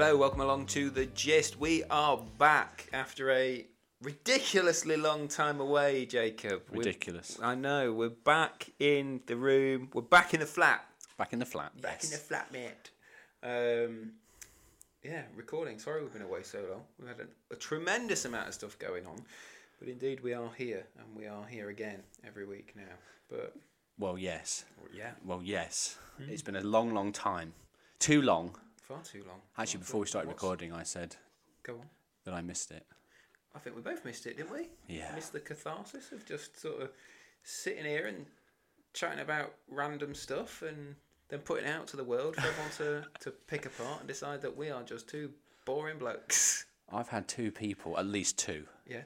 Hello, welcome along to the gist. We are back after a ridiculously long time away, Jacob. We're- Ridiculous. I know. We're back in the room. We're back in the flat. Back in the flat. Back in the flat, mate. Um, yeah, recording. Sorry we've been away so long. We've had a, a tremendous amount of stuff going on, but indeed we are here, and we are here again every week now. But Well, yes. yeah, Well, yes. Hmm. It's been a long, long time. Too long. Far too long. Actually, before we started what's- recording, I said go on. that I missed it. I think we both missed it, didn't we? Yeah. Missed the catharsis of just sort of sitting here and chatting about random stuff and then putting it out to the world for everyone to, to pick apart and decide that we are just two boring blokes. I've had two people, at least two, Yeah.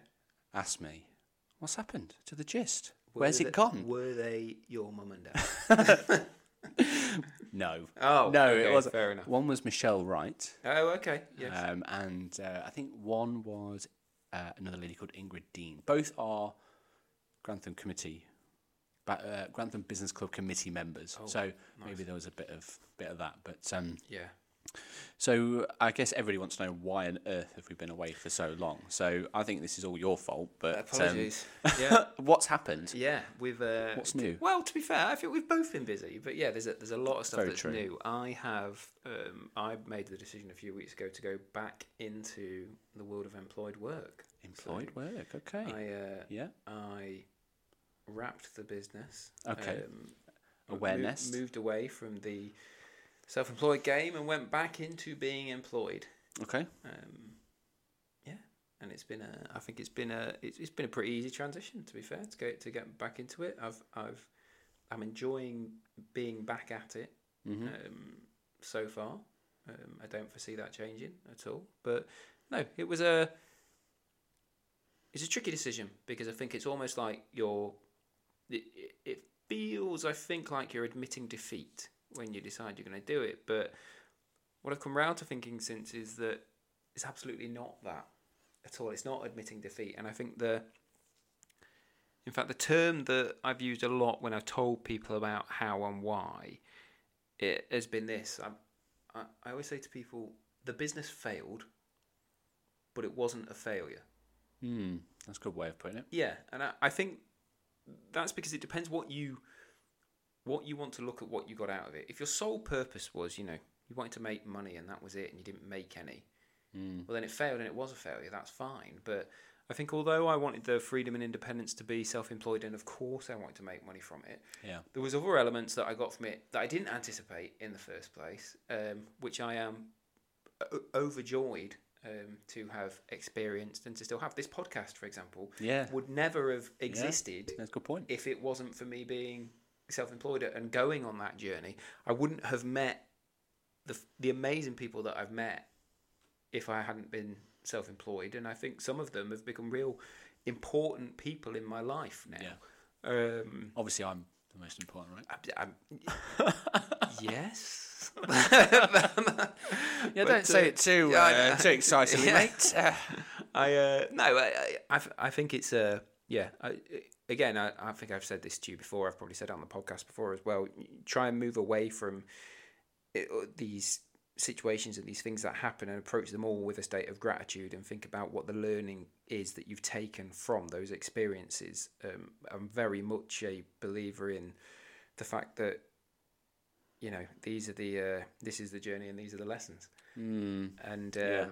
ask me, what's happened to the gist? Were Where's they- it gone? Were they your mum and dad? No. Oh, no, okay, it wasn't. fair enough. One was Michelle Wright, oh, okay. Yes. um, and uh, I think one was uh, another lady called Ingrid Dean. Both are Grantham Committee, uh, Grantham Business Club Committee members. Oh, so maybe there was a bit of bit of that, but. Um, yeah. So I guess everybody wants to know why on earth have we been away for so long. So I think this is all your fault. But um, Apologies. yeah. what's happened? Yeah, we've. Uh, What's new? Well, to be fair, I think we've both been busy, but yeah, there's a, there's a lot of stuff Very that's true. new. I have um, I made the decision a few weeks ago to go back into the world of employed work. Employed So work. Okay. I uh, yeah. I wrapped the business. Okay. Um, Awareness. Moved, moved away from the self-employed game and went back into being employed. Okay. Um, yeah, and it's been a. I think it's been a. It's, it's been a pretty easy transition. To be fair, to get to get back into it, I've I've I'm enjoying being back at it hmm um, so far. Um, I don't foresee that changing at all. But no, it was a. It's a tricky decision because I think it's almost like you're. It- it feels, I think, like you're admitting defeat when you decide you're going to do it. But what I've come round to thinking since is that it's absolutely not that at all. It's not admitting defeat, and I think the. In fact, the term that I've used a lot when I've told people about how and why, it has been this. I, I, I always say to people, the business failed, but it wasn't a failure. Hmm. That's a good way of putting it. Yeah, and I, I think that's because it depends what you what you want to look at what you got out of it. If your sole purpose was, you know, you wanted to make money and that was it, and you didn't make any, Mm. well then it failed and it was a failure. That's fine. But I think although I wanted the freedom and independence to be self-employed, and of course I wanted to make money from it, Yeah. there was other elements that I got from it that I didn't anticipate in the first place, um, which I am o- overjoyed um, to have experienced and to still have. This podcast, for example, Yeah. would never have existed That's a good point. if it wasn't for me being self-employed and going on that journey. I wouldn't have met the the amazing people that I've met if I hadn't been self-employed, and I think some of them have become real important people in my life now. Yeah. Um, Obviously, I'm the most important, right? I'm, yes. Yeah. Don't say uh, it too I uh, too excitedly, Yeah. mate. Uh, I uh, no, I, I, I I think it's a yeah. I, again, I, I think I've said this to you before. I've probably said it on the podcast before as well. Try and move away from it, uh, these situations and these things that happen and approach them all with a state of gratitude and think about what the learning is that you've taken from those experiences. Um, I'm very much a believer in the fact that you know these are the uh, this is the journey and these are the lessons mm. and um, Yeah.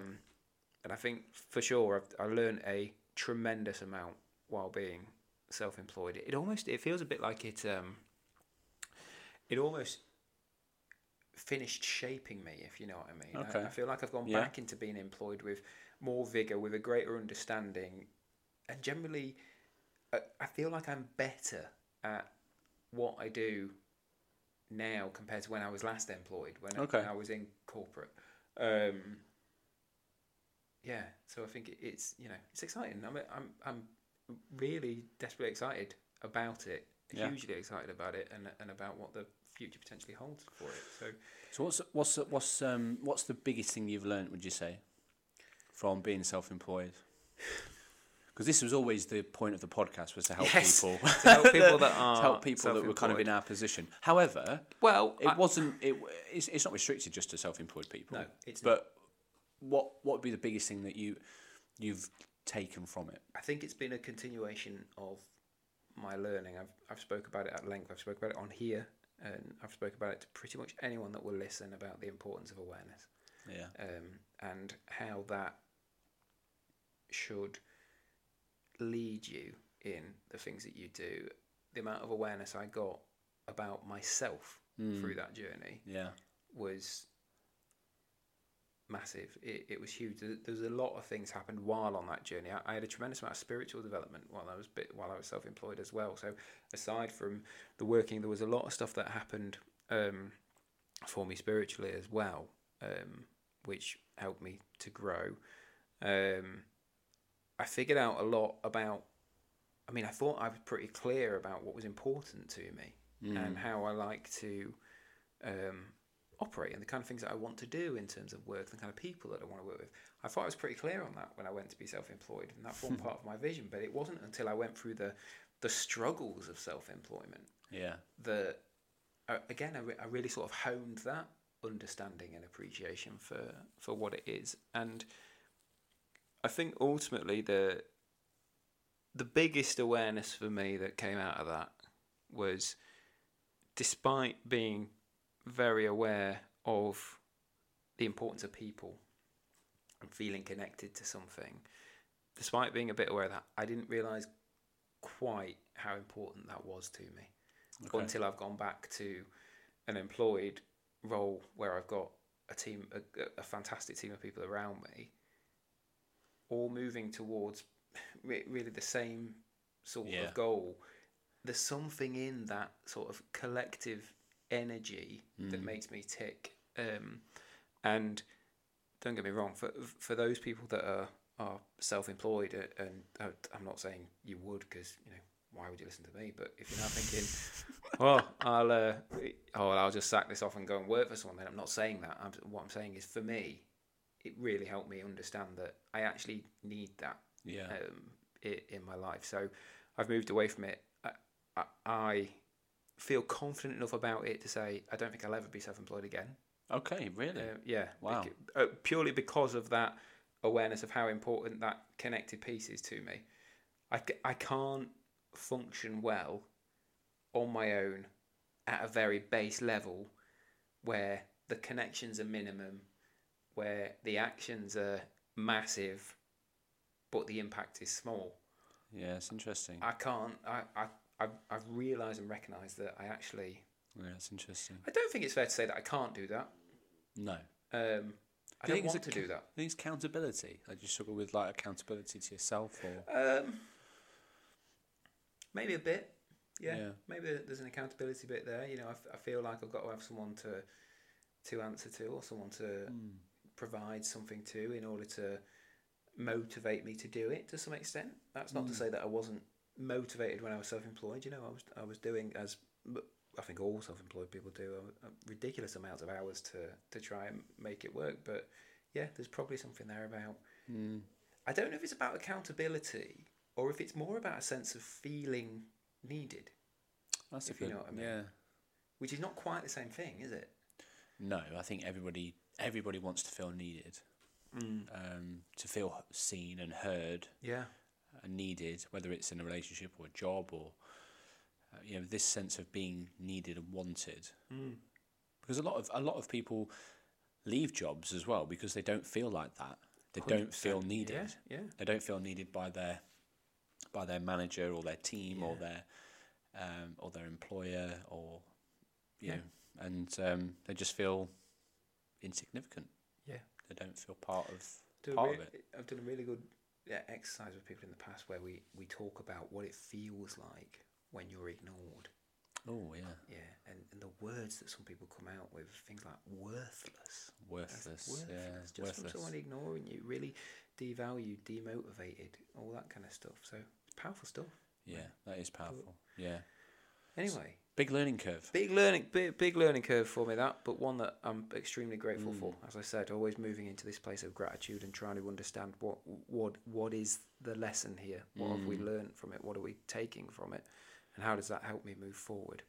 and I think for sure I've, I learned a tremendous amount while being self-employed. It almost it feels a bit like it um, it almost finished shaping me, if you know what I mean. I- Okay. I, feel like I've gone Yeah. back into being employed with more vigor, with a greater understanding, and generally, I, I feel like I'm better at what I do now compared to when I was last employed, when, I- Okay. when I was in corporate. Um, yeah, so I think it, it's you know it's exciting. I'm I'm I'm really desperately excited about it, Yeah. hugely excited about it, and and about what the future potentially holds for it. So So what's what's what's um what's the biggest thing you've learned? Would you say from being self-employed? Because this was always the point of the podcast was to help Yes, people, to help people that to are help people that were kind of in our position. However, well, it I- wasn't. It it's, it's not restricted just to self-employed people. No, it's but what what would be the biggest thing that you you've taken from it? I think it's been a continuation of my learning. I've I've spoke about it at length. I've spoke about it on here, and I've spoke about it to pretty much anyone that will listen about the importance of awareness Yeah. um, and how that should lead you in the things that you do. The amount of awareness I got about myself through that journey Yeah. was massive. It, it was huge. There, there was a lot of things happened while on that journey. I, I had a tremendous amount of spiritual development while I was bit, while I was self employed as well. So aside from the working, there was a lot of stuff that happened um, for me spiritually as well, um, which helped me to grow. Um, I figured out a lot about. I mean, I thought I was pretty clear about what was important to me and how I like to um, operate and the kind of things that I want to do in terms of work, the kind of people that I want to work with. I thought I was pretty clear on that when I went to be self-employed, and that formed part of my vision. But it wasn't until I went through the the struggles of self-employment Yeah. that, uh, again, I, re- I really sort of honed that understanding and appreciation for for what it is. And I think ultimately the the biggest awareness for me that came out of that was despite being very aware of the importance of people and feeling connected to something, despite being a bit aware of that, I didn't realize quite how important that was to me Okay. until I've gone back to an employed role where I've got a team, a, a fantastic team of people around me, all moving towards re- really the same sort Yeah. of goal. There's something in that sort of collective energy that makes me tick. Um, and don't get me wrong, for for those people that are are self-employed, uh, and uh, I'm not saying you would because you know why would you listen to me? But if you're now thinking, well, I'll uh, oh, I'll just sack this off and go and work for someone, then I'm not saying that. I'm, what I'm saying is, for me, it really helped me understand that I actually need that Yeah. um, in my life. So I've moved away from it. I, I, I feel confident enough about it to say I don't think I'll ever be self-employed again. Okay. Really. Uh, yeah. Wow. bec- uh, purely because of that awareness of how important that connected piece is to me. I, c- I can't function well on my own at a very base level where the connections are minimum, where the actions are massive, but the impact is small. yeah. It's interesting. I can't. I, I, I've, I've realised and recognised that I actually. yeah. It's interesting. I don't think it's fair to say that I can't do that. No. Um, I Do think want to a do that. I think it's accountability. Like you struggle with like accountability to yourself, or Um, maybe a bit. Yeah, Yeah. maybe there's an accountability bit there. You know, I, f- I feel like I've got to have someone to to answer to, or someone to provide something to, in order to motivate me to do it to some extent. That's not to say that I wasn't motivated when I was self-employed. You know, I was I was doing as I think all self-employed people do a, a ridiculous amounts of hours to to try and make it work. But yeah, there's probably something there about. I don't know if it's about accountability or if it's more about a sense of feeling needed, that's a If you good. know what I mean. Yeah. which is not quite the same thing, is it? No, I think everybody everybody wants to feel needed, Mm. um, to feel seen and heard Yeah. And needed, whether it's in a relationship or a job or uh, you know this sense of being needed and wanted. Mm. Because a lot of a lot of people leave jobs as well because they don't feel like that. They don't feel needed. Yeah. yeah. They don't feel needed by their by their manager or their team or their um, or their employer or you Yeah. know, and um, they just feel insignificant. Yeah. They don't feel part of Do a part re- of it. I've done a really good yeah, exercise with people in the past where we, we talk about what it feels like when you're ignored. Oh yeah, Yeah, and, and the words that some people come out with, things like worthless. Worthless. worthless. Yeah, Just worthless. from someone ignoring you, really devalued, demotivated, all that kind of stuff. So it's powerful stuff. Yeah, that is powerful. Yeah, Anyway, big learning curve. big learning, big, big learning curve for me that, but one that I'm extremely grateful for. Mm. As I said, always moving into this place of gratitude and trying to understand what what what is the lesson here. What have we Mm. learned from it? What are we taking from it? And how does that help me move forward?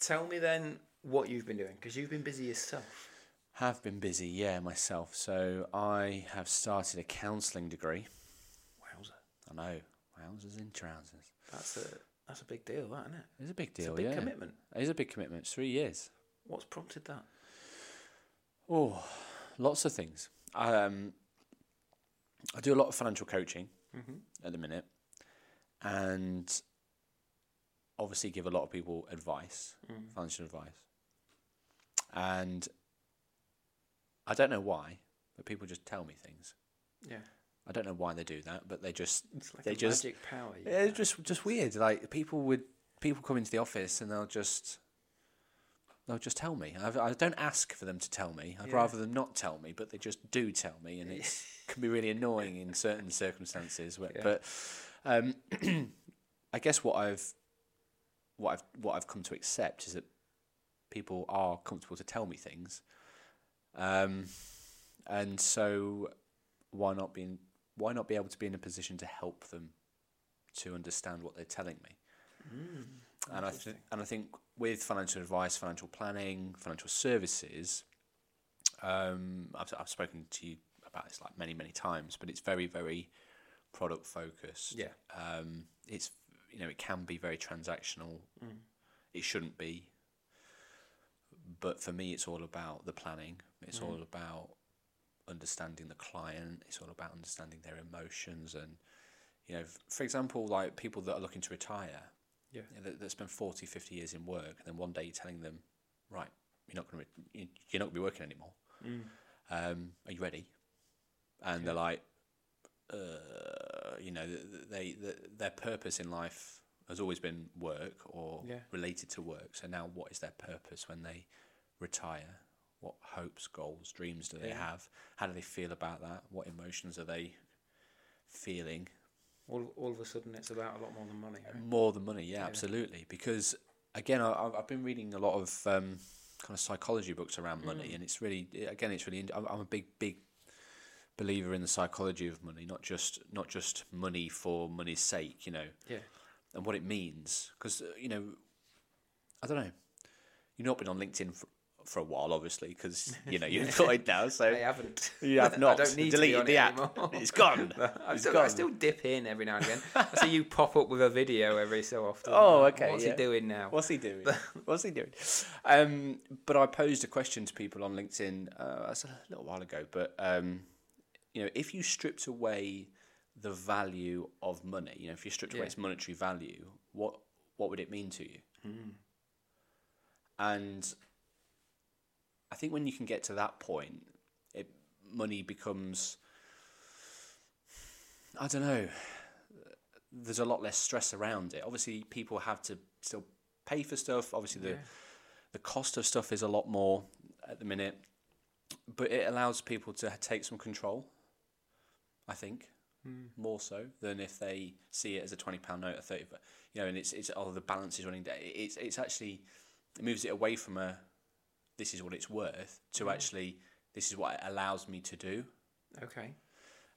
Tell me then what you've been doing because you've been busy yourself. Have been busy, yeah, myself. So I have started a counselling degree. Wowzer. I know, wowzers in trousers. That's a that's a big deal, that isn't it? It's a big deal. It's a big yeah. commitment. It is a big commitment. It's three years. What's prompted that? Oh, lots of things. Um, I do a lot of financial coaching Mm-hmm. at the minute, and obviously give a lot of people advice, Mm. financial advice. And I don't know why, but people just tell me things. Yeah. I don't know why they do that, but they just It's like They a just- magic power. yeah, it's just just weird. Like people would people come into the office and they'll just they'll just tell me. I've, I don't ask for them to tell me. I'd Yeah. rather them not tell me, but they just do tell me, and it can be really annoying in certain circumstances. But, Yeah. but um, I guess what I've what I've what I've come to accept is that people are comfortable to tell me things, um, and so why not be why not be able to be in a position to help them to understand what they're telling me? Mm, and I th- and I think with financial advice, financial planning, financial services, um, I've I've spoken to you about this like many many times, but it's very very product focused. Yeah. Um, it's you know it can be very transactional. Mm. It shouldn't be. But for me, it's all about the planning. It's Mm. all about understanding the client. It's all about understanding their emotions and, you know, for example, like people that are looking to retire, Yeah. you know, that, that spend 40, 50 years in work, and then one day you're telling them, right, you're not going to, you're not going to be working anymore. Mm. Um, are you ready? And they're like, uh, you know, th- th- they, their purpose in life has always been work or Yeah. related to work. So now, what is their purpose when they retire? What hopes, goals, dreams do they Yeah. have? How do they feel about that? What emotions are they feeling? All, all of a sudden, it's about a lot more than money. Right? More than money, yeah, Yeah. absolutely. Because again, I, I've- been reading a lot of um, kind of psychology books around money, Mm. and it's really, again, it's really. I'm, I'm a big, big believer in the psychology of money, not just not just money for money's sake, you know, Yeah. and what it means. Because you know, I don't know. You've not been on LinkedIn for, for a while, obviously, because you know you're employed now, so I haven't. you have not I don't need deleted to be the app. anymore. It's gone. I It's still, gone. I still dip in every now and again. I see you pop up with a video every so often. Oh, okay, What's yeah. he doing now? What's he doing? What's he doing? Um, but I posed a question to people on LinkedIn. Uh, that's a little while ago, but um, you know, if you stripped away the value of money, you know, if you stripped away Yeah. its monetary value, what what would it mean to you? Mm. And I think when you can get to that point, it money becomes. I don't know. There's a lot less stress around it. Obviously, people have to still pay for stuff. Obviously, the Yeah. the cost of stuff is a lot more at the minute, but it allows people to take some control. I think Mm. more so than if they see it as a twenty pound note or thirty. You know, and it's it's oh the balance is running down. It's it's actually it moves it away from a this is what it's worth to Yeah. actually this is what it allows me to do. Okay.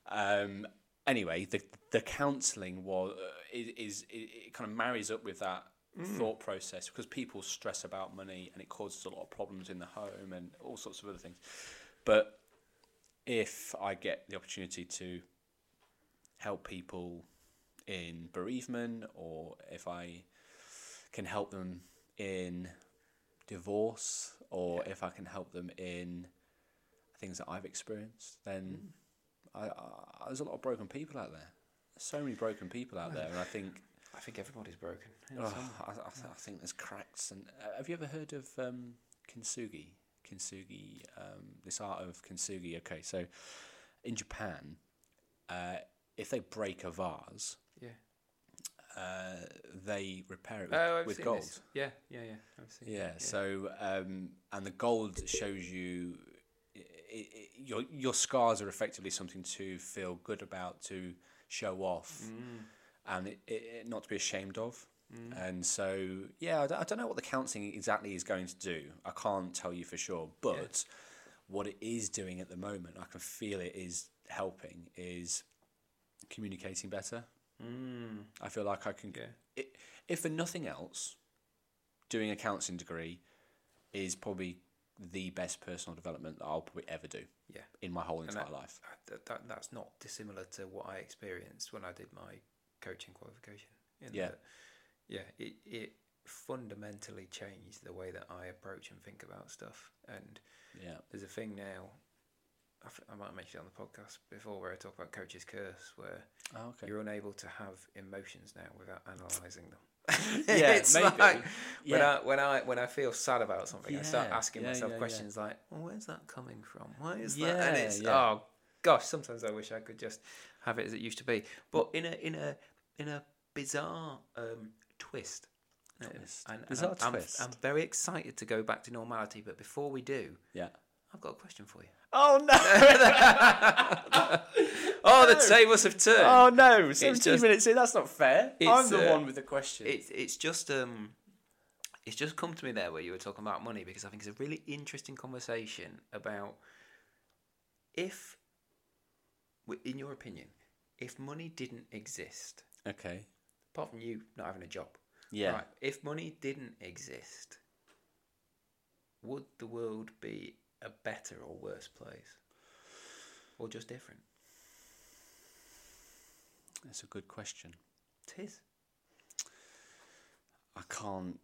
Um, anyway, the the counselling was uh, is, is it, it kind of marries up with that Mm. thought process because people stress about money and it causes a lot of problems in the home and all sorts of other things. But if I get the opportunity to help people in bereavement or if I can help them in divorce or Yeah. if I can help them in things that I've experienced, then I, I, there's a lot of broken people out there. There's so many broken people out there, and I think I think everybody's broken. oh, I, I, th- I think there's cracks. And uh, have you ever heard of um, kintsugi? Kintsugi, um, this art of kintsugi. Okay, so in Japan, uh, if they break a vase. Uh, they repair it with, Oh, with gold. this. Yeah, yeah, yeah. I've seen. Yeah, So um, and the gold shows you i i i your your scars are effectively something to feel good about, to show off, Mm. and it, it, it not to be ashamed of. Mm. And so, yeah, I don't, I don't know what the counselling exactly is going to do. I can't tell you for sure, but what it is doing at the moment, I can feel it is helping, is communicating better. Mm. I feel like I can Yeah. if for nothing else, doing a counselling degree is probably the best personal development that I'll probably ever do Yeah. in my whole entire that- life. That, that, that's not dissimilar to what I experienced when I did my coaching qualification. Yeah. that, yeah, it, it fundamentally changed the way that I approach and think about stuff. And Yeah. there's a thing now, I, might have mentioned it on the podcast before, where I talk about coach's curse, where Oh, okay. you're unable to have emotions now without analysing them. Yeah, it's maybe. like when I when I when I feel sad about something, I start asking yeah, myself yeah, yeah. questions like, "Well, where's that coming from? Why is that?" And it's yeah. oh gosh, sometimes I wish I could just have it as it used to be. But in a in a in a bizarre um, twist. Twist. And, and Bizarre I'm, I'm- twist. I'm very excited to go back to normality, but before we do, Yeah. I've got a question for you. Oh no! Oh, the tables have turned. oh no! Seventeen just- minutes in. That's not fair. I'm the uh, one with the question. It's it's just um, it's just come to me there where you were talking about money because I think it's a really interesting conversation about if, in your opinion, if money didn't exist, okay. apart from you not having a job, Yeah. right? If money didn't exist, would the world be a better or worse place, or just different? That's a good question. It is. I can't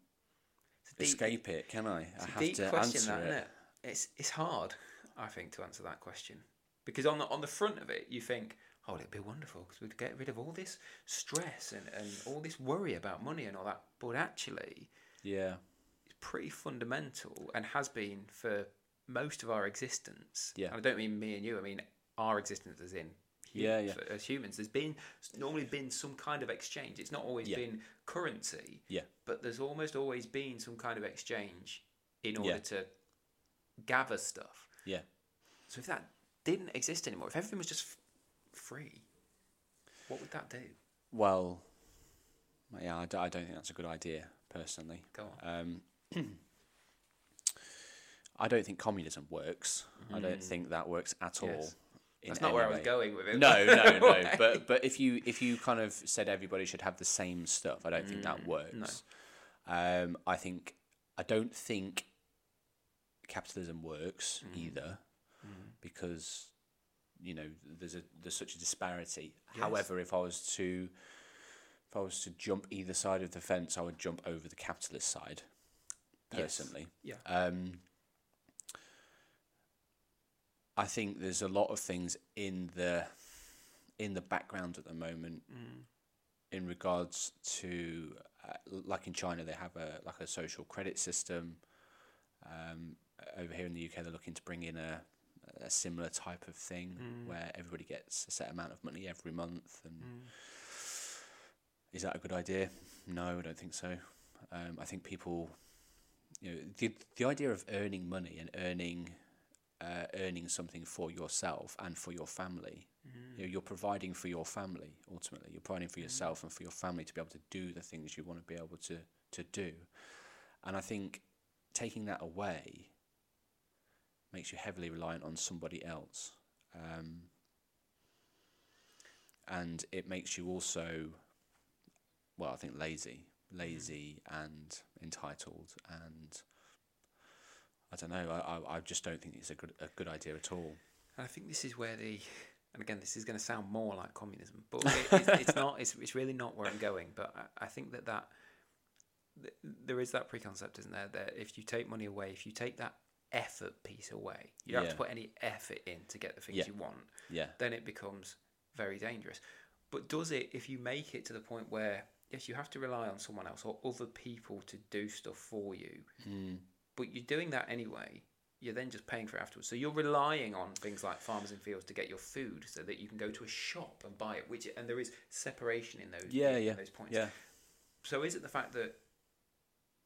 deep- escape it, can I? It's I have to question, answer that, it? It's it's hard, I think, to answer that question because on the on the front of it, you think, oh, it'd be wonderful because we'd get rid of all this stress and, and all this worry about money and all that. But actually, Yeah. it's pretty fundamental and has been for most of our existence. Yeah. And I don't mean me and you. I mean our existence as in. Yeah, yeah. As humans, there's been normally been some kind of exchange. It's not always Yeah. been currency Yeah. but there's almost always been some kind of exchange in order to gather stuff. Yeah. So if that didn't exist anymore, if everything was just f- free, what would that do? Well, yeah, I, d- I don't think that's a good idea, personally. Go on. Um, I don't think communism works. I don't think that works at all. Mm. Yes. That's not where I was going with it. No, no, no. But but if you if you kind of said everybody should have the same stuff, I don't think that Mm, works. Um, I think I don't think capitalism works Mm. either because you know there's a there's such a disparity. Yes. However, if I was to if I was to jump either side of the fence, I would jump over the capitalist side. Yes. Personally, yeah, um, I think there's a lot of things in the in the background at the moment Mm. in regards to uh, like in China they have a like a social credit system. Um, over here in the UK they're looking to bring in a a similar type of thing Mm. where everybody gets a set amount of money every month and Mm. is that a good idea? No, I don't think so. Um, I think people, you know, the the idea of earning money and earning uh, earning something for yourself and for your family. Mm. You know, you're providing for your family ultimately. You're providing for yourself and for your family to be able to do the things you want to be able to to do. And I think taking that away makes you heavily reliant on somebody else. Um, and it makes you also, well, I think lazy, lazy and entitled, and I don't know. I, I, I just don't think it's a good a good idea at all. And I think this is where the, and again, this is going to sound more like communism, but it, it's, it's not. It's, it's really not where I'm going. But I, I think that that th- there is that preconcept, isn't there? That if you take money away, if you take that effort piece away, you don't have to put any effort in to get the things Yeah. you want. Yeah, Then it becomes very dangerous. But does it if you make it to the point where yes, you have to rely on someone else or other people to do stuff for you, mm, but you're doing that anyway. You're then just paying for it afterwards. So you're relying on things like farmers and fields to get your food, so that you can go to a shop and buy it. Which and there is separation in those yeah, in yeah, those points. yeah, So is it the fact that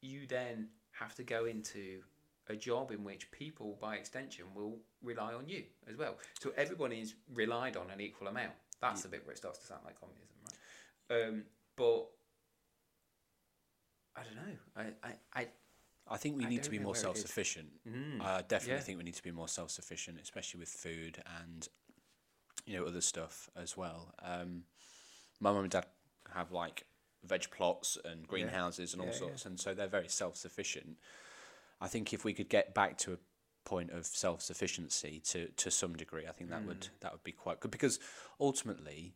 you then have to go into a job in which people, by extension, will rely on you as well? So everyone is relied on an equal amount. That's the bit where it starts to sound like communism, right? Um, but I don't know. I, I, I I think we I need to be more where it is. self sufficient. mm, I definitely yeah. think we need to be more self sufficient, especially with food and you know other stuff as well. Um, my mum and dad have like veg plots and greenhouses and all Yeah, yeah. sorts, and so they're very self sufficient. I think if we could get back to a point of self sufficiency to to some degree. I think that would that would be quite good because ultimately,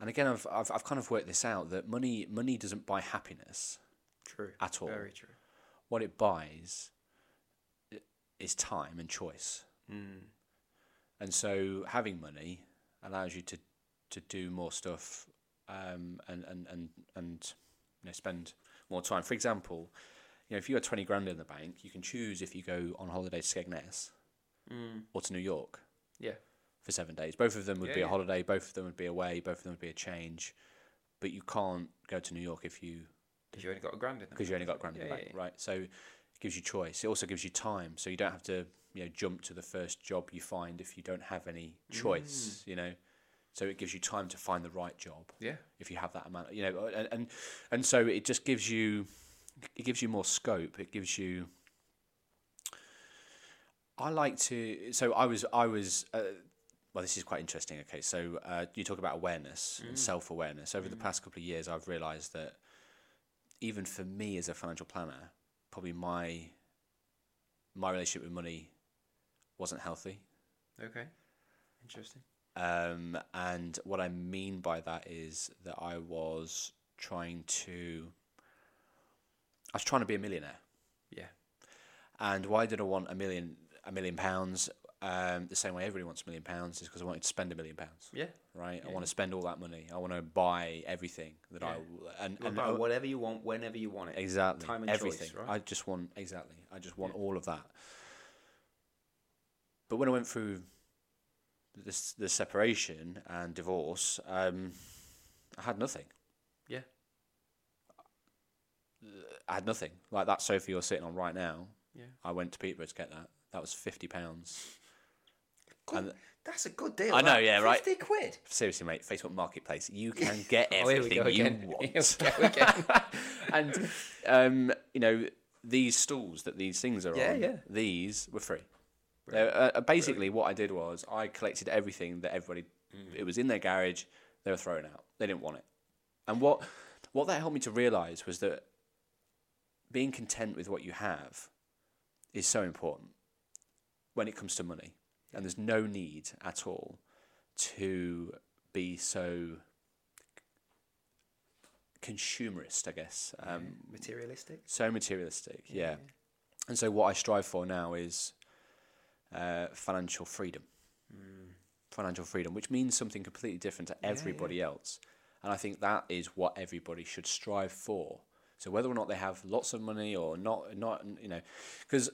and again, I've, I've I've kind of worked this out that money money doesn't buy happiness True. at all. Very true. What it buys is time and choice. Mm. And so having money allows you to, to do more stuff um, and, and, and, and you know, spend more time. For example, you know, if you had 20 grand in the bank, you can choose if you go on holiday to Skegness Mm. or to New York Yeah. for seven days. Both of them would Yeah, be a yeah. holiday, both of them would be away, both of them would be a change. But you can't go to New York if you Because you only got a grand in the because you only got grand in the Yeah, bank, yeah, right? So it gives you choice. It also gives you time, so you don't have to you know jump to the first job you find if you don't have any choice. You know, so it gives you time to find the right job Yeah. if you have that amount. You know, and and, and so it just gives you it gives you more scope. It gives you. I like to. So I was I was. Uh, well, this is quite interesting. Okay, so uh, you talk about awareness and self awareness. Over the past couple of years, I've realised that even for me as a financial planner, probably my my relationship with money wasn't healthy. Okay. Interesting. Um, and what I mean by that is that I was trying to, I was trying to be a millionaire. Yeah. And why did I want a million, a million pounds? Um, the same way everybody wants a million pounds is because I wanted to spend a million pounds, Yeah. right? I want to spend all that money. I want to buy everything that I Yeah. and, You and buy whatever you want, whenever you want it. exactly time and everything. choice, right? I just want exactly. I just want all of that. But when I went through this the separation and divorce, um, I had nothing. Yeah. I had nothing. Like that sofa you're sitting on right now. Yeah. I went to Peterborough to get that. That was fifty pounds. Good. And- That's a good deal. I know, that. yeah, right. 50 quid. Seriously, mate, Facebook Marketplace, you can get Oh, everything go you want. Here we go again. and um, you know these stools that these things are Yeah, on, yeah. these were free. Uh, basically, what I did was I collected everything that everybody. Mm. It was in their garage. They were throwing out. They didn't want it. And what what that helped me to realize was that being content with what you have is so important when it comes to money. And there's no need at all to be so consumerist, I guess. Um, Materialistic. so materialistic, yeah. And so what I strive for now is uh, financial freedom. Financial freedom, which means something completely different to everybody else. And I think that is what everybody should strive for. So whether or not they have lots of money or not, not you know, because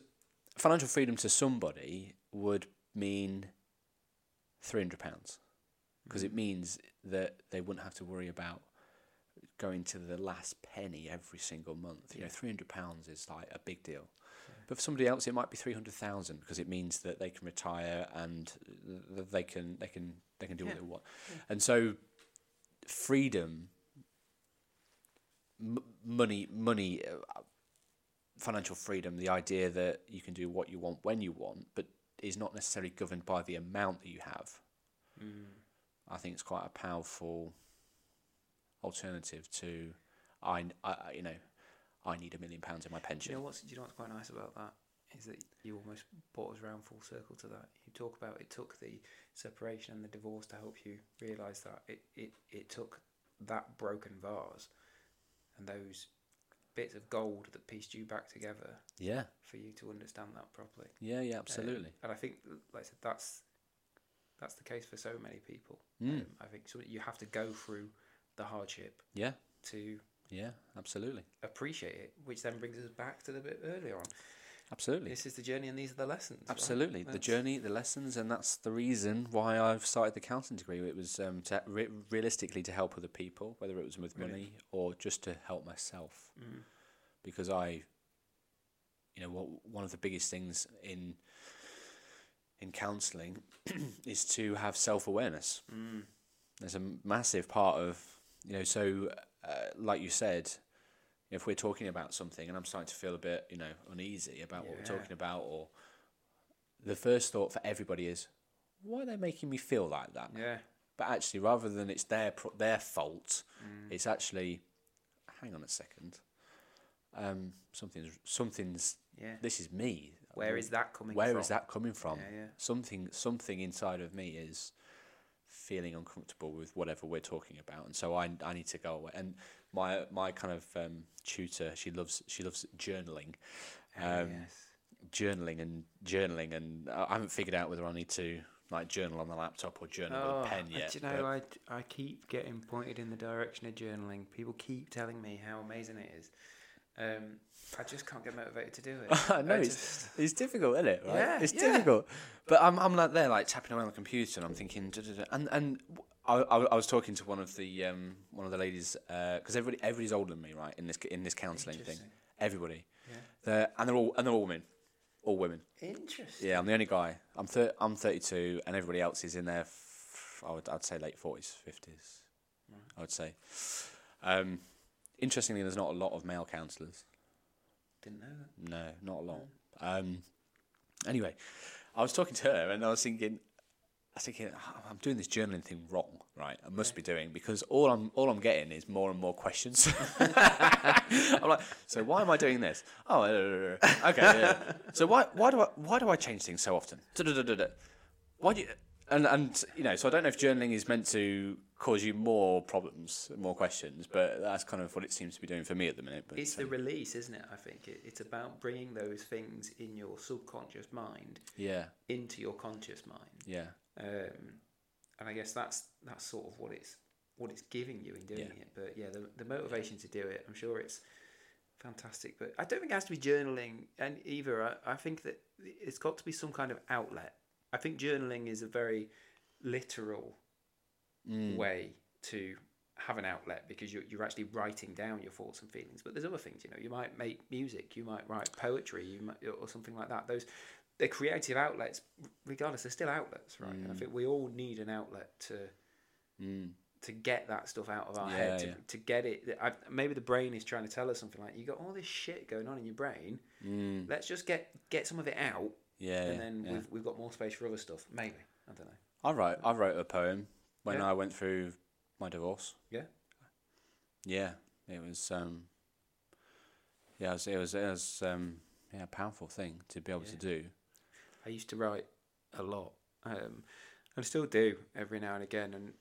financial freedom to somebody would mean three hundred pounds, because it means that they wouldn't have to worry about going to the last penny every single month. You know, three hundred pounds is like a big deal. But for somebody else, it might be three hundred thousand because it means that they can retire and th- they can they can they can do what they want. And so, freedom, m- money, money, uh, financial freedom, the idea that you can do what you want when you want, but is not necessarily governed by the amount that you have. Mm. I think it's quite a powerful alternative to I, I you know I need a million pounds in my pension. you know what's you know what's quite nice about that is that you almost brought us around full circle to that. You talk about it took the separation and the divorce to help you realise that it, it, it took that broken vase and those bits of gold that pieced you back together yeah, for you to understand that properly. yeah, yeah, Um, absolutely. and I think, like I said, that's that's the case for so many people. Mm. Um, I think so you have to go through the hardship yeah, to yeah, absolutely, appreciate it, which then brings us back to the bit earlier on. Absolutely. This is the journey, and these are the lessons. right? Absolutely, the journey, the lessons, and that's the reason why I've started the counselling degree. It was um, to re- realistically to help other people, whether it was with Really? money or just to help myself, Mm. because I, you know, what one of the biggest things in in counselling is to have self awareness. Mm. There's a massive part of you know, so uh, like you said, if we're talking about something and I'm starting to feel a bit, you know, uneasy about what we're talking about, or the first thought for everybody is, why are they making me feel like that? Yeah. But actually, rather than it's their pro- their fault, Mm. it's actually, hang on a second, um, something's something's Yeah. this is me. Where is that coming Where from? is that coming from? Yeah, yeah. Something something inside of me is feeling uncomfortable with whatever we're talking about, and so I I need to go away. And my my kind of um, tutor, she loves she loves journaling, Ah, um, yes. journaling and journaling, and I haven't figured out whether I need to like journal on the laptop or journal with a pen Oh, yet. Do you know, I, I keep getting pointed in the direction of journaling. People keep telling me how amazing it is. Um, I just can't get motivated to do it. I know it's, it's difficult, isn't it? Right? Yeah, it's yeah. difficult. But I'm I'm like there, like tapping away on the computer, and I'm thinking, and and I, I, I was talking to one of the um one of the ladies because everybody everybody's older than me, right? In this in this counselling thing, everybody, Yeah. they're, and they're all and they're all women, all women. Interesting. Yeah, I'm the only guy. I'm thir- I'm 32, and everybody else is in their, f- I would I'd say late 40s, 50s. I would say. Um, interestingly, there's not a lot of male counsellors. Didn't know that. No, not a lot. Um, anyway, I was talking to her and I was thinking, I thinking, "Oh, I'm doing this journaling thing wrong, right? I must be doing because all I'm all I'm getting is more and more questions. I'm like, so why am I doing this? Oh, uh, uh, uh okay. Yeah. So why why do I why do I change things so often? Why do you? And and you know, so I don't know if journaling is meant to cause you more problems, more questions, but that's kind of what it seems to be doing for me at the minute. But It's the release, isn't it? I think it, it's about bringing those things in your subconscious mind yeah, into your conscious mind. yeah. Um, and I guess that's that's sort of what it's what it's giving you in doing Yeah. it. But yeah, the the motivation to do it, I'm sure it's fantastic. But I don't think it has to be journaling, and either. I, I think that it's got to be some kind of outlet. I think journaling is a very literal Mm. way to have an outlet because you're, you're actually writing down your thoughts and feelings but there's other things you know you might make music you might write poetry you might, or something like that those they're creative outlets regardless they're still outlets right and i think we all need an outlet to Mm. to get that stuff out of our Yeah, head to, yeah. to get it I, maybe the brain is trying to tell us something like you got all this shit going on in your brain Mm. let's just get get some of it out Yeah, and then yeah. we've, we've got more space for other stuff maybe i don't know I wrote I wrote a poem when. I went through my divorce. yeah Yeah, it was um, yeah, it was it was, it was um, yeah, a powerful thing to be able to do. I used to write a lot, um, I still do every now and again. And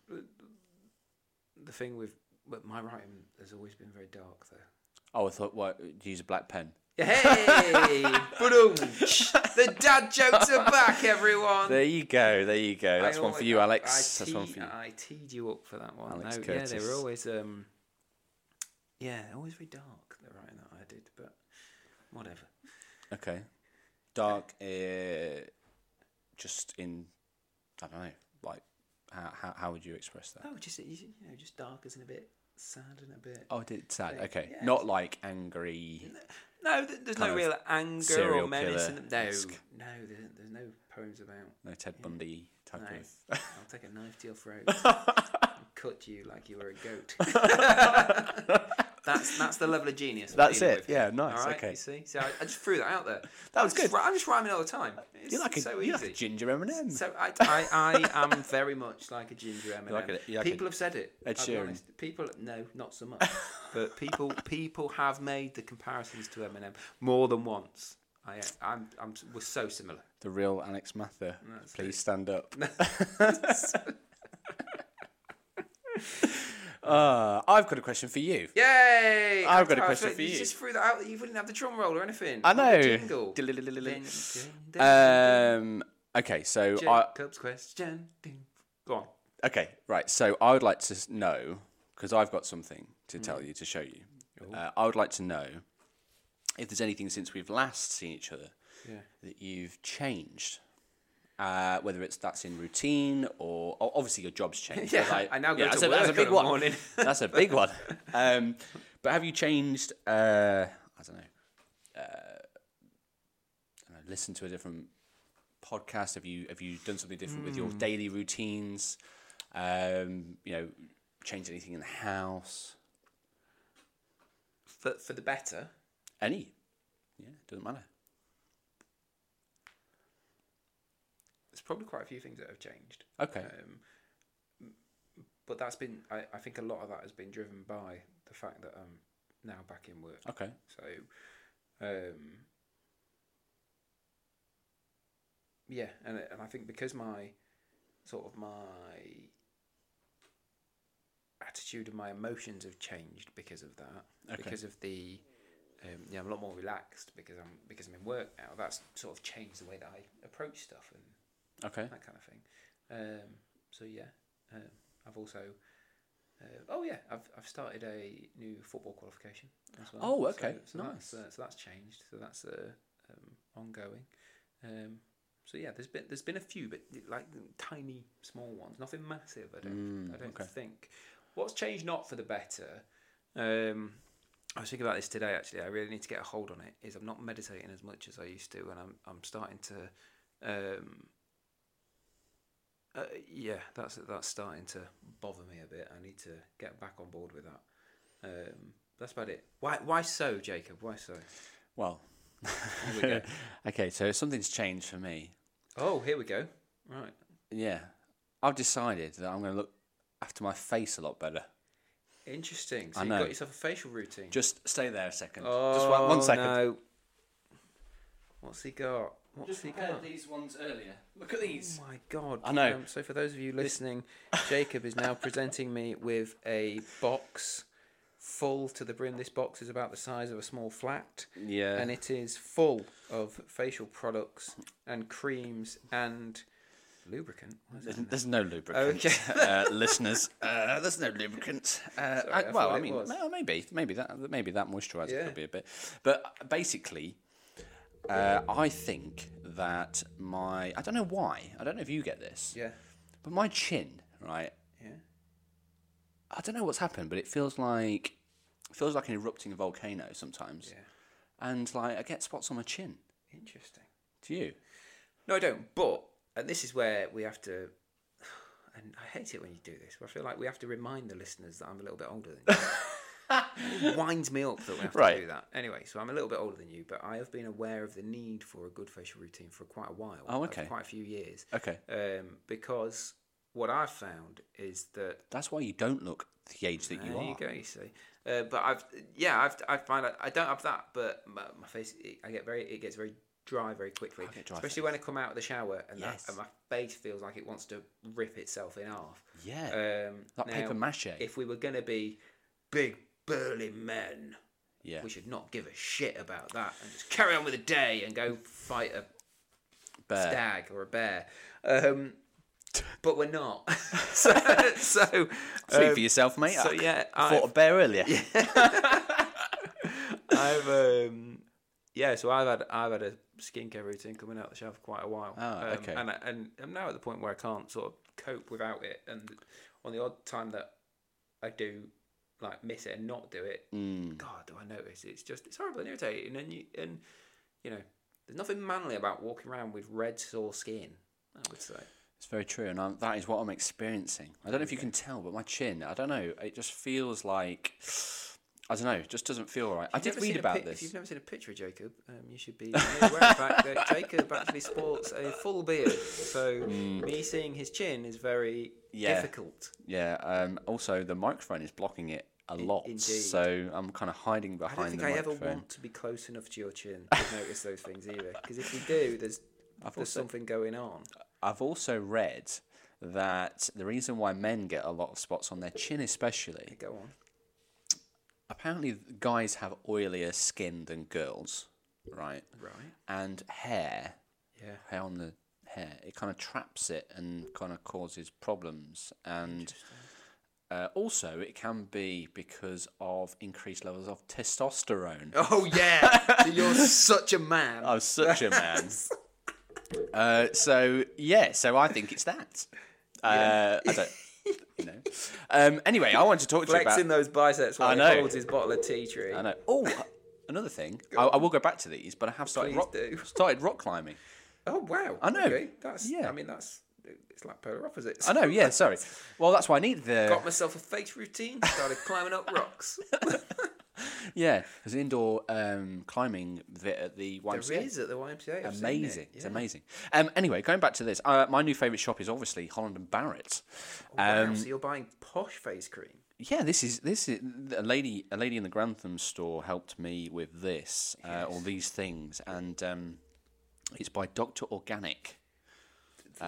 the thing with but my writing has always been very dark, though. Oh, I thought what do you use a black pen. Hey, boom! The dad jokes are back, everyone. There you go, there you go. I That's one for you, Alex. I, That's one for you. I teed you up for that one. Alex no, yeah, they Curtis. were always um, yeah, always very dark. The writing that I did, but whatever. Okay, dark. Uh, just in, I don't know, like how how, how would you express that? Oh, just you know, just dark as in a bit sad and a bit. Oh, did sad. Yeah, Okay, yeah, not like angry. No, there's no real anger or menace. In them. No, no, there's, there's no poems about. No Ted Bundy type No. of. I'll take a knife to your throat, and cut you like you were a goat. that's that's the level of genius. That's it. Yeah, nice, All right, okay. You see, so I, I just threw that out there. That was I'm good. ri- I'm just rhyming all the time. It's You're like a so you're easy. like a ginger Eminem. So I, I, I am very much like a ginger Eminem. like a- like a people have said it. Ed Sheeran. People, no, not so much. but people, people have made the comparisons to Eminem more than once. I, I'm, I'm, we're so similar. The real Alex Mather. That's Please it. stand up. uh, I've got a question for you. Yay! I've got a question for you. you. just threw that out. You wouldn't have the drum roll or anything. I know. Um, okay, so I Jacob's question. Go on. okay right. So I would like to know because I've got something to tell you to show you. Uh, I would like to know if there's anything since we've last seen each other Yeah. that you've changed. Uh, whether it's that's in routine or, or obviously your job's changed. Yeah, but I now go that's to a, that's a work big in the one. morning. that's a big one. Um, but have you changed? Uh, I don't know. Uh, I don't know. Listen to a different podcast. Have you have you done something different with your Hmm. daily routines? Um, you know, changed anything in the house? For, for the better. Any? Yeah, doesn't matter. Probably quite a few things that have changed. Okay. Um, but that's been, I, I think a lot of that has been driven by the fact that I'm now back in work. Okay. So, um, yeah, and and I think because my sort of my attitude and my emotions have changed because of that, Okay. because of the um, yeah, I'm a lot more relaxed because I'm because I'm in work now. That's sort of changed the way that I approach stuff and Okay. that kind of thing. Um, so yeah, um, I've also. Uh, oh yeah, I've I've started a new football qualification as well. Oh, okay, So, so nice. that's uh, so that's changed. So that's uh, um, ongoing. Um, so yeah, there's been there's been a few, but like tiny small ones, nothing massive. I don't Mm, I don't okay. think. What's changed not for the better. Um, I was thinking about this today. Actually, I really need to get a hold on it. Is I'm not meditating as much as I used to, and I'm I'm starting to. Um, uh, yeah, that's that's starting to bother me a bit. I need to get back on board with that. Um, that's about it. Why why so, Jacob? Why so? Well, Here we go. okay. So something's changed for me. Oh, here we go. Right. Yeah, I've decided that I'm going to look after my face a lot better. Interesting. So I you've know. got yourself a facial routine. Just stay there a second. oh, Just one, one second. No. What's he got? What's he got? these ones earlier. Look at these. Oh my god! I know. Um, so for those of you listening, Jacob is now presenting me with a box full to the brim. This box is about the size of a small flat, Yeah. and it is full of facial products and creams and lubricant. There's, there's no lubricant, Okay. uh, listeners. Uh, there's no lubricant. Uh, Sorry, I- I well, thought I mean, maybe, maybe that, maybe that moisturizer Yeah. could be a bit. But basically, uh, I think that my, I don't know why. I don't know if you get this, Yeah, but my chin, right? yeah. I don't know what's happened, but it feels like, it feels like an erupting volcano sometimes, Yeah. and like I get spots on my chin. Interesting. Do you? No, I don't. But and this is where we have to. And I hate it when you do this. But I feel like we have to remind the listeners that I'm a little bit older than you. it winds me up that we have to Right. do that. Anyway, so I'm a little bit older than you, but I have been aware of the need for a good facial routine for quite a while. Oh, okay. Quite a few years. Okay, Um, because what I've found is that that's why you don't look the age that you there are. you go. You see, uh, but I've yeah, I've I find I, I don't have that, but my, my face it, I get very it gets very dry very quickly, dry especially when I come out of the shower and Yes. that and my face feels like it wants to rip itself in half. Yeah, Um, that now, paper mache. If we were gonna be big burly men, yeah, we should not give a shit about that and just carry on with the day and go fight a Bear. stag or a bear. Um, but we're not. so, so Speak um, for yourself, mate. so I yeah, fought I've- a bear earlier. Yeah. I've um yeah, so I've had I've had a skincare routine coming out of the for quite a while. Ah, um, okay. And I, and I'm now at the point where I can't sort of cope without it, and on the odd time that I do like miss it and not do it, Mm. God, do I notice it's just it's horrible and irritating, and you and you know there's nothing manly about walking around with red sore skin. I would say. It's very true, and I'm, that is what I'm experiencing. I don't know if you can tell, but my chin, I don't know, it just feels like, I don't know, it just doesn't feel right. I did read about pic- this. If you've never seen a picture of Jacob, um, you should be aware of the fact that Jacob actually sports a full beard. So me seeing his chin is very Mm. Yeah. difficult. Yeah, um, also the microphone is blocking it a lot, indeed. so I'm kind of hiding behind. I don't think the I ever want to be close enough to your chin to notice those things either. Because if you do, there's there's also- something going on. I've also read that the reason why men get a lot of spots on their chin, especially, Go on. apparently guys have oilier skin than girls, right? Right. And hair Yeah. hair on the hair, it kind of traps it and kind of causes problems. And uh, also, it can be because of increased levels of testosterone. Oh yeah, you're such a man. I'm such a man. uh, so yeah, so I think it's that. Uh, I don't, you know. Um, anyway, I want to talk to you about. Flexing those biceps while I he holds his bottle of tea tree. I know. Oh, another thing. I, I will go back to these, but I have started Please rock, do. started rock climbing. Oh wow! I know. Okay. That's Yeah. I mean that's it's like polar opposites. I know. Yeah. Sorry. Well, that's why I need the. Got myself a face routine. Started climbing up rocks. Yeah, there's an indoor um, climbing bit at the YMCA. is at the YMCA. I've Amazing. it, It's amazing. Um, anyway, going back to this, uh, my new favourite shop is obviously Holland and Barrett. Wow, Um, so you're buying posh face cream. Yeah, this is this is a lady. A lady in the Grantham store helped me with this, uh, all these things, and um, it's by Doctor Organic.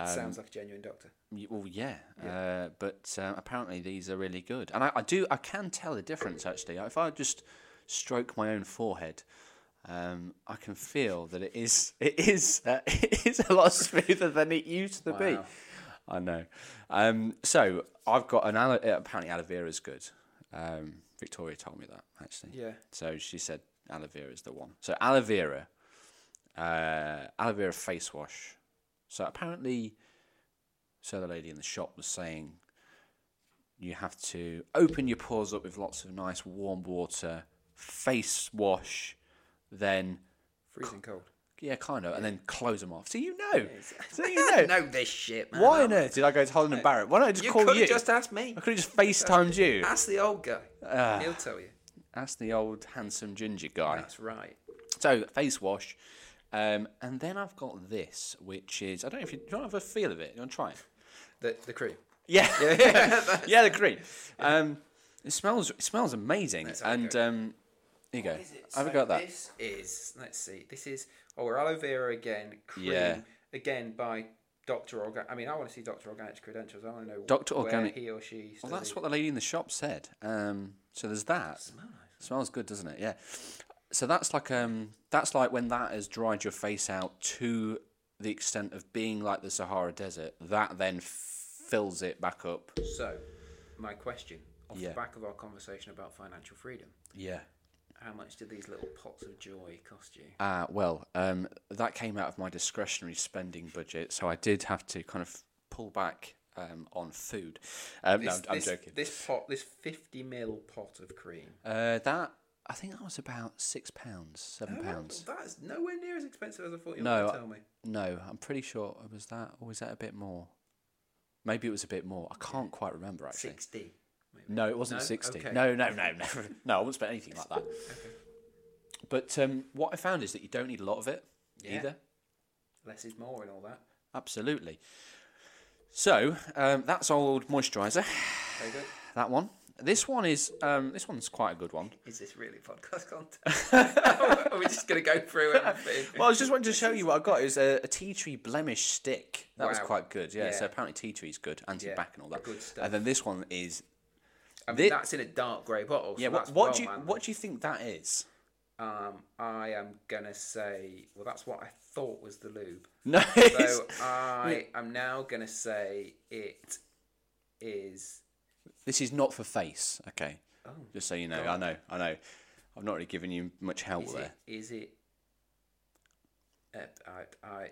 Um, Sounds like a genuine doctor. Y- Well, yeah, Uh, but uh, apparently these are really good, and I, I do I can tell the difference actually. If I just stroke my own forehead, um, I can feel that it is it is uh, it is a lot smoother than it used to be. Wow. I know. Um, so I've got an aloe, uh, apparently aloe vera is good. Um, Victoria told me that actually. Yeah. So she said aloe vera is the one. So aloe vera, uh, aloe vera face wash. So apparently, so the lady in the shop was saying you have to open your pores up with lots of nice warm water, face wash, then Freezing cold. yeah, kind of, and then close them off. So you know, so you know. know this shit, man. Why on earth did I go to Holland and Barrett? Why don't I just You call you? just asked me. I could have just FaceTimed you. Ask the old guy. Ah. He'll tell you. That's the old handsome ginger guy. That's right. So face wash, um, and then I've got this, which is I don't know if you, do you want to have a feel of it. You want to try it? The the cream. Yeah, yeah, yeah the cream. Um, it smells it smells amazing, a and um, here you go. Have a So go at that. This is let's see. This is oh, we're aloe vera again. Cream Yeah. again by Doctor Organic. I mean, I want to see Doctor Organic's credentials. I want to know Dr. where Organic- he or she. Well, that's studied. what the lady in the shop said. Um, so there's that. Smells good, doesn't it? Yeah. So that's like um, that's like when that has dried your face out to the extent of being like the Sahara Desert. That then fills it back up. So, my question off Yeah. the back of our conversation about financial freedom. Yeah. How much did these little pots of joy cost you? Uh, well, um, that came out of my discretionary spending budget, so I did have to kind of pull back um, on food. Um, no, This, I'm, I'm joking. This pot, this fifty mil pot of cream. Uh, that I think that was about six pounds, seven pounds. That's nowhere near as expensive as I thought you No, were going I- to tell me. No, I'm pretty sure it was that, or was that a bit more? Maybe it was a bit more. I can't quite remember actually. Sixty. maybe. No, it wasn't No? 60. Okay. No, no, no, no. No, I wouldn't spend anything like that. okay. But um, what I found is that you don't need a lot of it Yeah. either. Less is more and all that. Absolutely. So um, that's old moisturiser. Very good. That one. This one is um, this one's quite a good one. Is this really podcast content? Are we just going to go through everything? Well, I was just wanted to show you what I got. It was a, a tea tree blemish stick. That was quite good. Yeah, So apparently tea tree's good, anti back and all that. good stuff. And then this one is I mean, thi- that's in a dark grey bottle. So yeah. What, what well do you manly. what do you think that is? Um, I am gonna say. Well, that's what I thought was the lube. No. it's- So I am now gonna say it is. This is not for face. Okay. Oh, Just so you know, I know, I know. I've not really given you much help is there. it? Is it? Uh, I, I,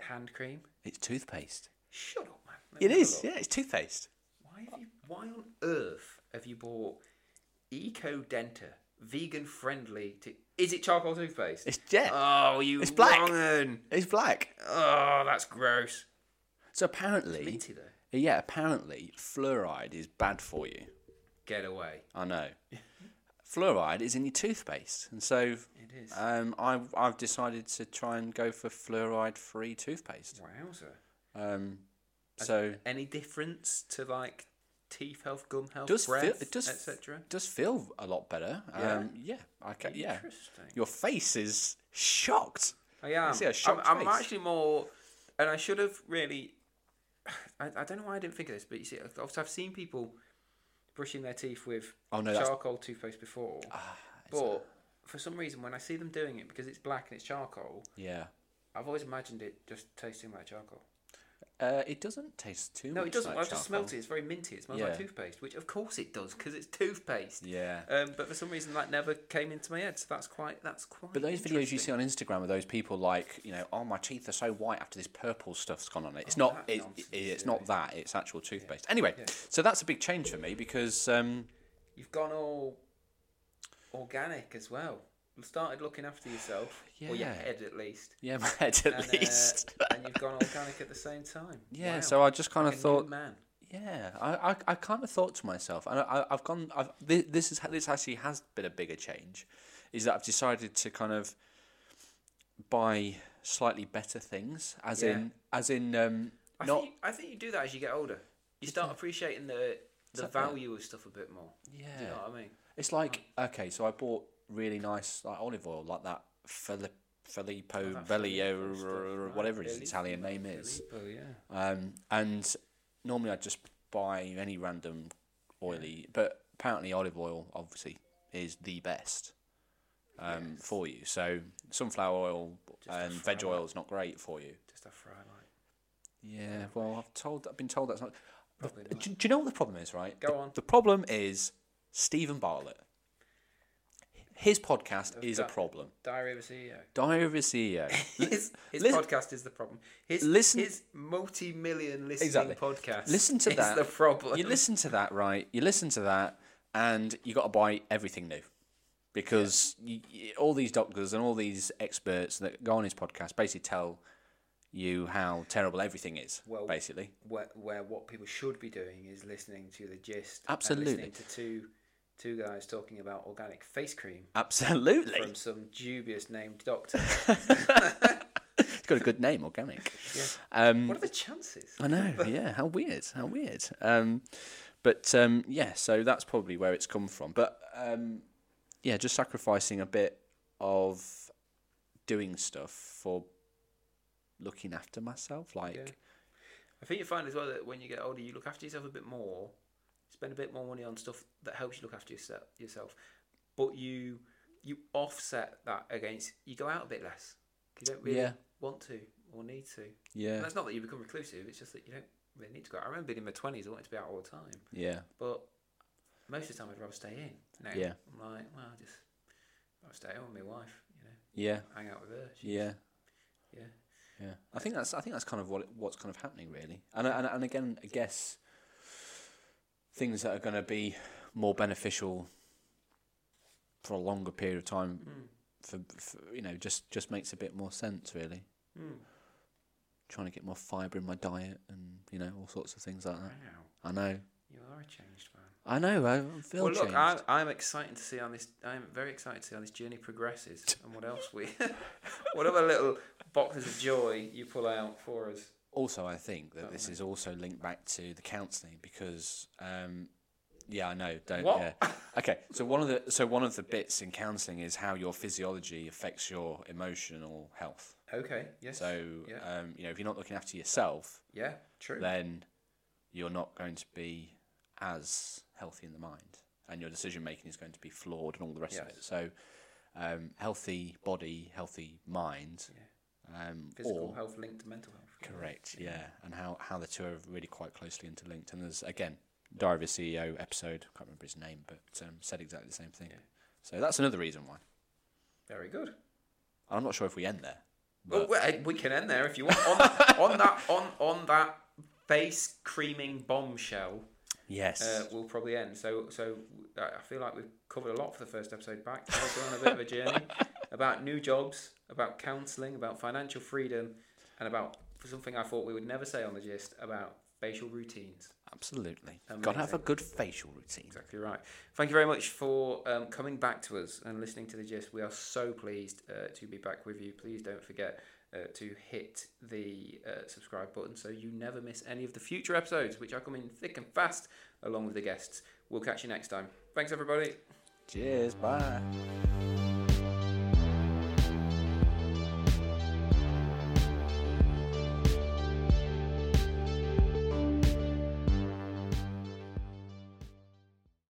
hand cream. It's toothpaste. Shut up, man. Let It me have a is. look. Yeah, it's toothpaste. Why have you? Why on earth have you bought Eco Denta vegan friendly? To, is it charcoal toothpaste? It's yeah. oh, you It's black. it's black. Oh, that's gross. So apparently, Minty though. Yeah, apparently fluoride is bad for you. Get away. I know. fluoride is in your toothpaste, and so It is. um, I've I've decided to try and go for fluoride-free toothpaste. Wowzer. Um, so Any difference to like teeth health, gum health, does feel breath, it does etc. does feel a lot better. Yeah? Um, yeah, I ca- yeah. Interesting. Your face is shocked. I am. see a I'm, shocked I'm face. actually more, and I should have really. I, I don't know why I didn't think of this, but you see, obviously I've seen people brushing their teeth with Oh, no, that's- charcoal toothpaste before, ah, uh, but for some reason when I see them doing it because it's black and it's charcoal, Yeah. I've always imagined it just tasting like charcoal. Uh, it doesn't taste too No, much it doesn't. like I just smelt it. It's very minty. It smells Yeah. like toothpaste, which of course it does because it's toothpaste. Yeah. Um, but for some reason that never came into my head. So that's quite. That's quite. But those videos you see on Instagram of those people like, you know, oh my teeth are so white after this purple stuff's gone on it. It's Oh, not. that It, nonsense, it's yeah. not that. It's actual toothpaste. Anyway, Yeah. so that's a big change for me because um, You've gone all organic as well. You started looking after yourself, or your Yeah. head at least. yeah, my head at And, uh, least. and you've gone organic at the same time. yeah. Wow. So I just kind of thought, man. yeah, I, I, I kind of thought to myself, and I, I've gone. I've, this, this is this actually has been a bigger change, is that I've decided to kind of buy slightly better things, as Yeah. in, as in, um, I not. think I think you do that as you get older. You start appreciating the the value of stuff a bit more. yeah. Do you know what I mean? It's like okay, so I bought really nice like olive oil like that Filip- Filippo Oh, Bellio stuff, or right, whatever his Filippo, Italian name is. Filippo, yeah. Um, and normally I just buy any random oily, but apparently olive oil obviously is the best um, Yes. for you. So sunflower oil Just and fry veg light. oil is not great for you. Just a fry light. Yeah, well, I've told, I've been told that's not. the- Probably do, do you know what the problem is? Right. Go The- on. The problem is Steven Bartlett. His podcast is a problem. Diary of a CEO. Diary of a CEO. his his listen- podcast is the problem. His listen- his multi-million listening Exactly. podcast. Listen to is that. the problem. you listen to that, right? You listen to that, and you got to buy everything new because all these doctors and all these experts that go on his podcast basically tell you how terrible everything is. Well, basically, where, where what people should be doing is listening to the gist. Absolutely. And listening to two two guys talking about organic face cream absolutely, from some dubious named doctor. it's got a good name, organic. Yeah. Um, what are the chances? I know, yeah. How weird, how weird. Um, but um, yeah, so that's probably where it's come from. But um, yeah, just sacrificing a bit of doing stuff for looking after myself. Like, Yeah. I think you find as well that when you get older, you look after yourself a bit more, spend a bit more money on stuff that helps you look after yourself. Yourself, but you you offset that against you go out a bit less. You don't really Yeah. want to or need to. yeah, And that's not that you become reclusive. It's just that you don't really need to go. out. I remember being in my twenties, I wanted to be out all the time, yeah, but most of the time I'd rather stay in. Now Yeah. I'm like, well, I'll just I'll stay home with my wife. You know, yeah, hang out with her. She's, yeah. yeah. Yeah, I think that's I think that's kind of what it, what's kind of happening really, and and and again, I guess things that are going to be more beneficial for a longer period of time Mm. for, for you know just just makes a bit more sense really. Mm. Trying to get more fibre in my diet and you know all sorts of things like that. Wow, I know, you are a changed man. I know. I feel well, look, changed. I, I'm excited to see how this. I'm very excited to see how this journey progresses and what else we, what other little boxes of joy you pull out for us. Also, I think that this is also linked back to the counselling because, um, yeah, I know. Don't. What? Yeah. Okay. So one of the so one of the bits in counselling is how your physiology affects your emotional health. Okay. Yes. So Yeah. um, you know, if you're not looking after yourself, yeah. True. then you're not going to be as healthy in the mind, and your decision making is going to be flawed and all the rest of it. So, um, healthy body, healthy mind, um, Physical or health linked to mental health. Correct, yeah, and how, how the two are really quite closely interlinked. And there's again, Diary of a CEO episode. I can't remember his name, but um, said exactly the same thing. Yeah. So that's another reason why. Very good. I'm not sure if we end there. Well, But well, eh, we can end there if you want. On, on that, on on that face creaming bombshell, yes, uh, we'll probably end. So, so uh, I feel like we've covered a lot for the first episode back. We're on a bit of a journey about new jobs, about counselling, about financial freedom, and about something I thought we would never say on the gist about facial routines. absolutely. Got to have a good facial routine. Exactly right. Thank you very much for um, coming back to us and listening to the gist. We are so pleased uh, to be back with you. Please don't forget uh, to hit the uh, subscribe button so you never miss any of the future episodes, which are coming thick and fast along with the guests. We'll catch you next time. Thanks, everybody. Cheers. Bye.